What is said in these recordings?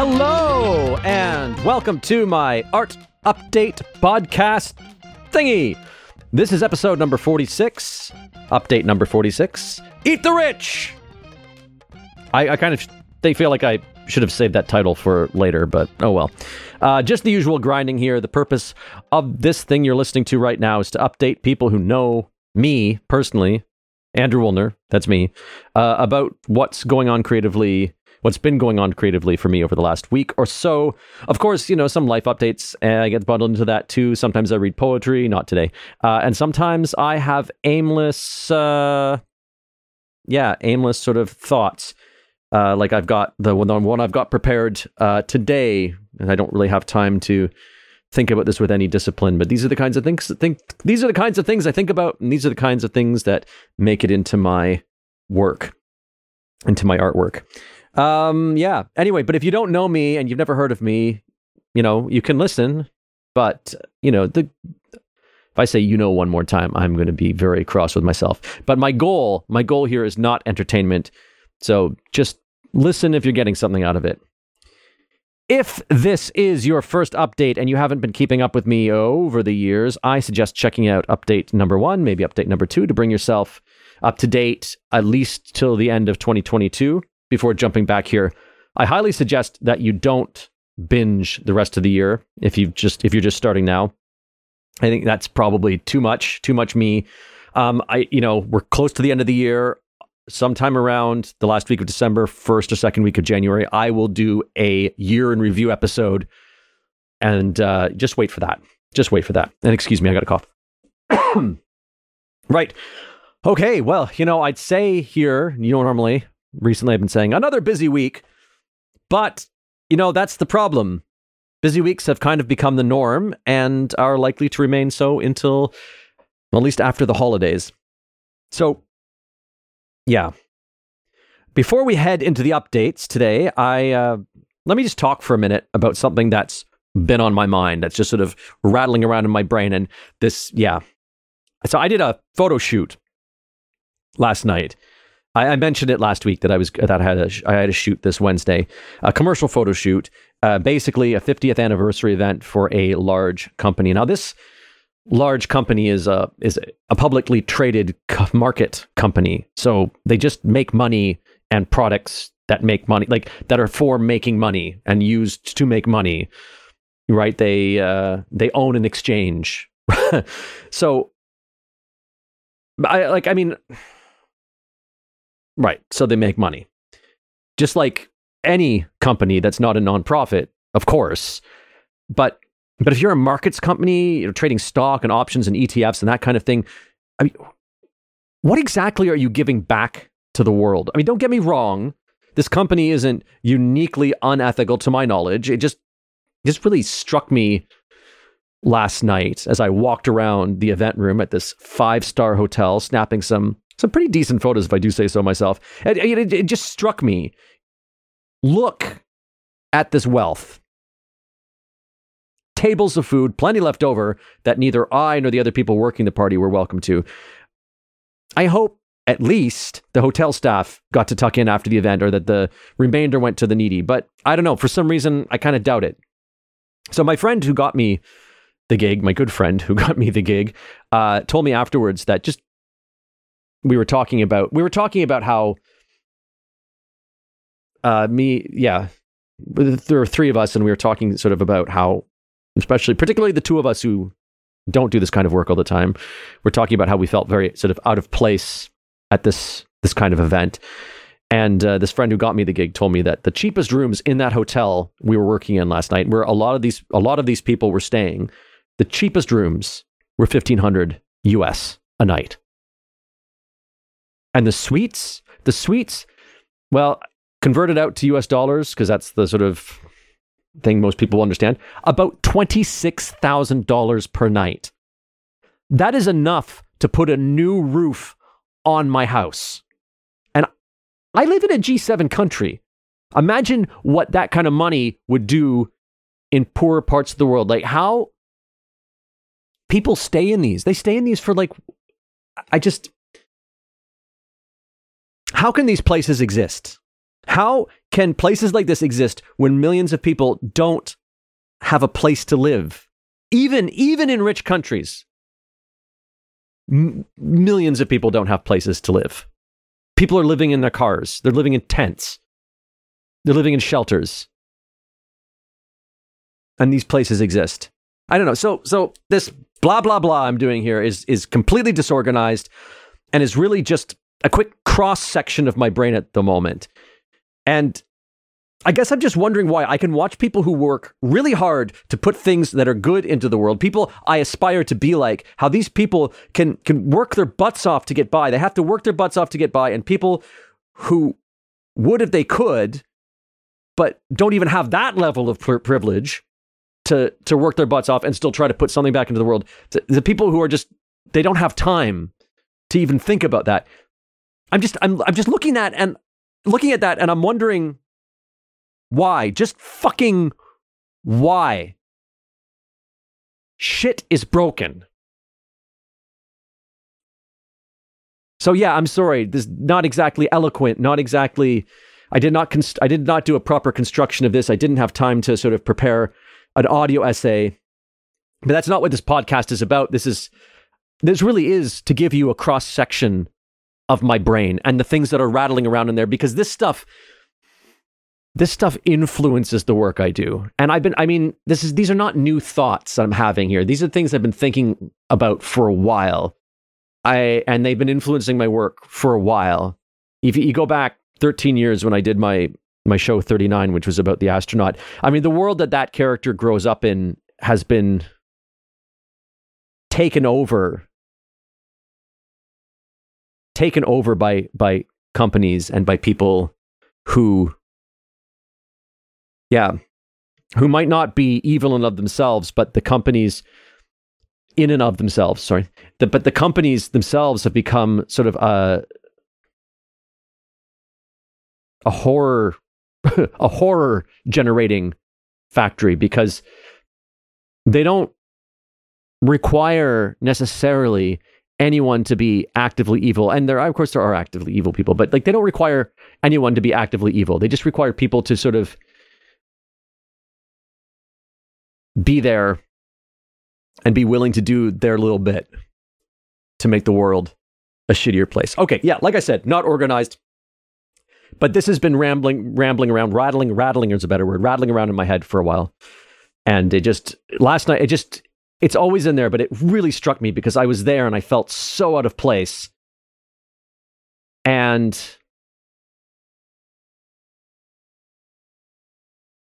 Hello, and welcome to my art update podcast thingy. This is episode number 46, update number 46. Eat the Rich! I, I kind of they feel like I should have saved that title for later, but oh well. Uh, just the usual grinding here. The purpose of this thing you're listening to right now is to update people who know me personally, Andrew Woolner, that's me, uh, about what's going on creatively what's been going on creatively for me over the last week or so. Of course, you know, some life updates, and I get bundled into that too. Sometimes I read poetry, not today. Uh, and sometimes I have aimless, uh, yeah, aimless sort of thoughts. Uh, like I've got the one, the one I've got prepared uh, today, and I don't really have time to think about this with any discipline. But these are the kinds of things. Think these are the kinds of things I think about, and these are the kinds of things that make it into my work, into my artwork. Um, yeah. Anyway, but if you don't know me and you've never heard of me, you know, you can listen. But, you know, the if I say you know one more time, I'm going to be very cross with myself. But my goal, my goal here is not entertainment. So just listen if you're getting something out of it. If this is your first update and you haven't been keeping up with me over the years, I suggest checking out update number one, maybe update number two to bring yourself up to date at least till the end of 2022 before jumping back here. I highly suggest that you don't binge the rest of the year if you just if you're just starting now. I think that's probably too much, too much me. Um, I you know we're close to the end of the year. Sometime around the last week of December, first or second week of January, I will do a year in review episode, and uh, just wait for that. Just wait for that. And excuse me, I got a cough. right. Okay. Well, you know, I'd say here, you know, normally recently I've been saying another busy week. But, you know, that's the problem. Busy weeks have kind of become the norm and are likely to remain so until well, at least after the holidays. So, yeah. Before we head into the updates today, I uh, let me just talk for a minute about something that's been on my mind that's just sort of rattling around in my brain and this yeah. So I did a photo shoot last night I, I, mentioned it last week that I was that I had a I had a shoot this Wednesday, a commercial photo shoot, uh, basically a 50th anniversary event for a large company. Now this large company is a is a publicly traded market company, so they just make money and products that make money, like that are for making money and used to make money. Right? They uh, they own an exchange. so I like I mean Right. So they make money. Just like any company that's not a nonprofit, of course. But but if you're a markets company, you know, trading stock and options and ETFs and that kind of thing, I mean, what exactly are you giving back to the world? I mean, don't get me wrong. This company isn't uniquely unethical to my knowledge. It just just really struck me last night as I walked around the event room at this five star hotel, snapping some some pretty decent photos, if I do say so myself. It, it, it just struck me. Look at this wealth. Tables of food, plenty left over that neither I nor the other people working the party were welcome to. I hope at least the hotel staff got to tuck in after the event or that the remainder went to the needy. But I don't know. For some reason, I kind of doubt it. So my friend who got me the gig, my good friend who got me the gig, uh, told me afterwards that just we were talking about we were talking about how uh me yeah there are three of us and we were talking sort of about how especially particularly the two of us who don't do this kind of work all the time we're talking about how we felt very sort of out of place at this this kind of event. And uh, this friend who got me the gig told me that the cheapest rooms in that hotel we were working in last night where a lot of these a lot of these people were staying. The cheapest rooms were 1500 us a night and the suites, the suites, well, converted out to US dollars, because that's the sort of thing most people understand, about $26,000 per night. That is enough to put a new roof on my house. And I live in a G7 country. Imagine what that kind of money would do in poorer parts of the world. Like how people stay in these. They stay in these for like, I just, how can these places exist? How can places like this exist when millions of people don't have a place to live? Even even in rich countries, m- millions of people don't have places to live. People are living in their cars. They're living in tents. They're living in shelters. And these places exist. I don't know. So so this blah blah blah I'm doing here is is completely disorganized and is really just a quick cross section of my brain at the moment. And I guess I'm just wondering why I can watch people who work really hard to put things that are good into the world. People I aspire to be like, how these people can can work their butts off to get by. They have to work their butts off to get by and people who would if they could but don't even have that level of privilege to to work their butts off and still try to put something back into the world. The people who are just they don't have time to even think about that. I'm just I'm I'm just looking at and looking at that and I'm wondering why? Just fucking why? Shit is broken. So yeah, I'm sorry. This is not exactly eloquent, not exactly I did not const- I did not do a proper construction of this. I didn't have time to sort of prepare an audio essay. But that's not what this podcast is about. This is this really is to give you a cross section of my brain and the things that are rattling around in there because this stuff this stuff influences the work I do. And I've been I mean, this is these are not new thoughts I'm having here. These are things I've been thinking about for a while. I and they've been influencing my work for a while. If you go back 13 years when I did my my show 39 which was about the astronaut. I mean, the world that that character grows up in has been taken over taken over by by companies and by people who yeah who might not be evil in of themselves but the companies in and of themselves sorry the, but the companies themselves have become sort of a a horror a horror generating factory because they don't require necessarily anyone to be actively evil. And there of course there are actively evil people but like they don't require anyone to be actively evil. They just require people to sort of be there and be willing to do their little bit to make the world a shittier place. Okay yeah like i said not organized but this has been rambling rambling around rattling rattling is a better word rattling around in my head for a while. And it just last night it just it's always in there, but it really struck me because I was there and I felt so out of place. And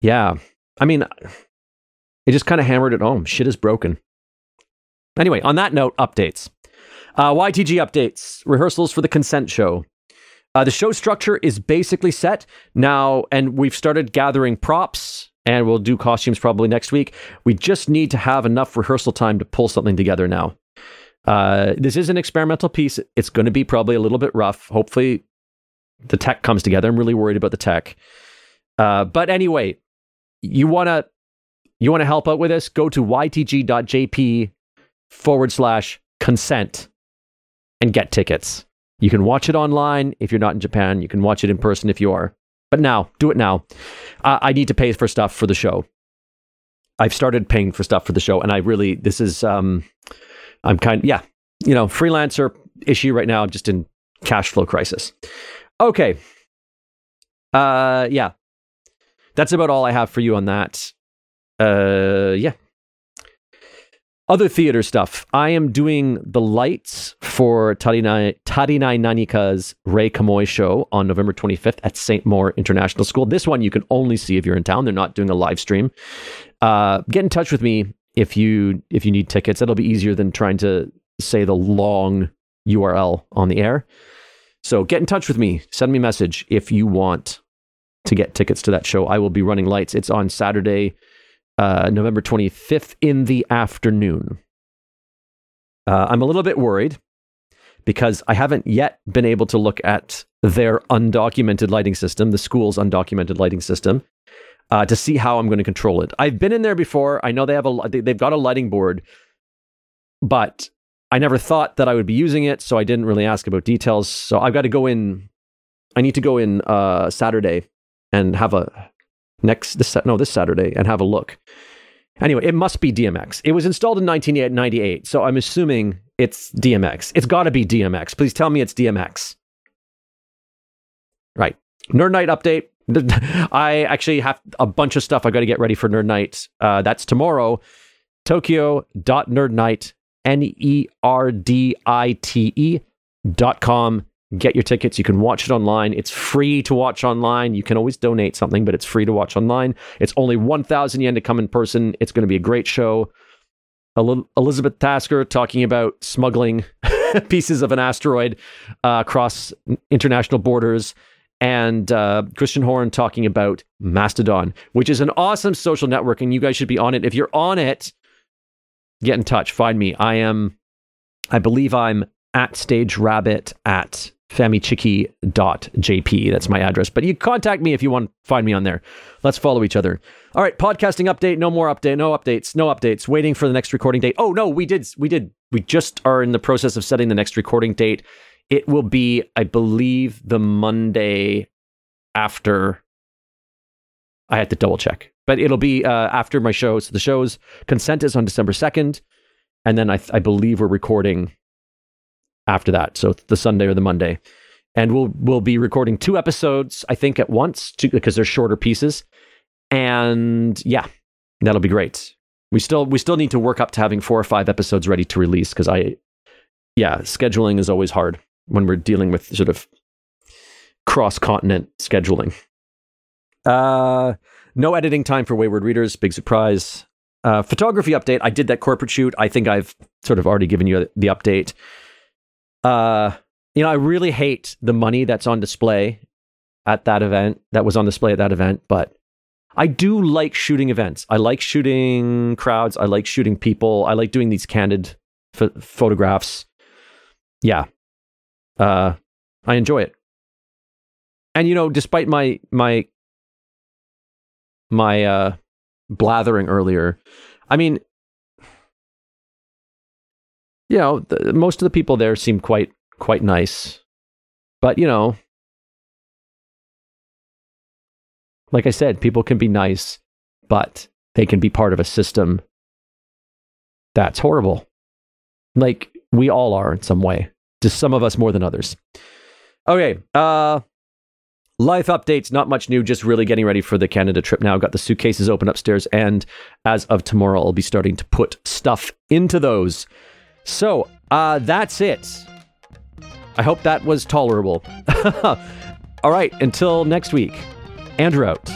yeah, I mean, it just kind of hammered it home. Shit is broken. Anyway, on that note, updates. Uh, YTG updates, rehearsals for the consent show. Uh, the show structure is basically set now, and we've started gathering props and we'll do costumes probably next week. We just need to have enough rehearsal time to pull something together now. Uh, this is an experimental piece. It's going to be probably a little bit rough. Hopefully, the tech comes together. I'm really worried about the tech. Uh, but anyway, you want to you want to help out with this? Go to ytg.jp forward slash consent and get tickets. You can watch it online if you're not in Japan. You can watch it in person if you are. But now, do it now. I need to pay for stuff for the show. I've started paying for stuff for the show, and I really, this is, um, I'm kind yeah, you know, freelancer issue right now, just in cash flow crisis. Okay. Uh, yeah. That's about all I have for you on that. Uh, yeah. Other theater stuff. I am doing the lights for Tarinai, Nanika's Ray Kamoy show on November 25th at St. Maur International School. This one you can only see if you're in town. They're not doing a live stream. Uh, get in touch with me if you if you need tickets. That'll be easier than trying to say the long URL on the air. So get in touch with me. Send me a message if you want to get tickets to that show. I will be running lights. It's on Saturday, uh, November 25th in the afternoon. Uh, I'm a little bit worried because I haven't yet been able to look at their undocumented lighting system, the school's undocumented lighting system, uh, to see how I'm going to control it. I've been in there before. I know they have a they've got a lighting board, but I never thought that I would be using it, so I didn't really ask about details. So I've got to go in I need to go in uh, Saturday and have a next this no this Saturday and have a look. Anyway, it must be DMX. It was installed in 1998, so I'm assuming it's DMX. It's got to be DMX. Please tell me it's DMX. Right. Nerd Nite update. I actually have a bunch of stuff I got to get ready for Nerd Nite. Uh, that's tomorrow. Tokyo.nerdnight, N E R D I T E dot com. Get your tickets. You can watch it online. It's free to watch online. You can always donate something, but it's free to watch online. It's only 1,000 yen to come in person. It's going to be a great show. Elizabeth Tasker talking about smuggling pieces of an asteroid uh, across international borders and uh, Christian Horn talking about Mastodon, which is an awesome social network, and you guys should be on it. If you're on it, get in touch. Find me. I am, I believe I'm at Stage Rabbit at famichiki.jp. That's my address. But you contact me if you want to find me on there. Let's follow each other. All right, podcasting update. No more update. No updates. No updates. Waiting for the next recording date. Oh no, we did. We did. We just are in the process of setting the next recording date. It will be, I believe, the Monday after. I had to double check, but it'll be uh, after my show. So the show's consent is on December 2nd. And then I, I believe we're recording after that. So the Sunday or the Monday. And we'll we'll be recording two episodes, I think, at once, because they're shorter pieces. And yeah, that'll be great. We still we still need to work up to having four or five episodes ready to release because I yeah, scheduling is always hard when we're dealing with sort of cross continent scheduling. Uh, no editing time for Wayward Readers. Big surprise. Uh, photography update. I did that corporate shoot. I think I've sort of already given you the update. Uh, you know, I really hate the money that's on display at that event, that was on display at that event, but I do like shooting events. I like shooting crowds. I like shooting people. I like doing these candid photographs. Yeah, uh, I enjoy it. And you know, despite my my my uh, blathering earlier, I mean, you know, the, most of the people there seem quite quite nice, but you know, like I said, people can be nice, but they can be part of a system that's horrible. Like we all are in some way. Just some of us more than others. Okay. Uh, life updates, not much new, just really getting ready for the Canada trip now. Got the suitcases open upstairs, and as of tomorrow, I'll be starting to put stuff into those. So uh, that's it. I hope that was tolerable. All right, until next week, Andrew out.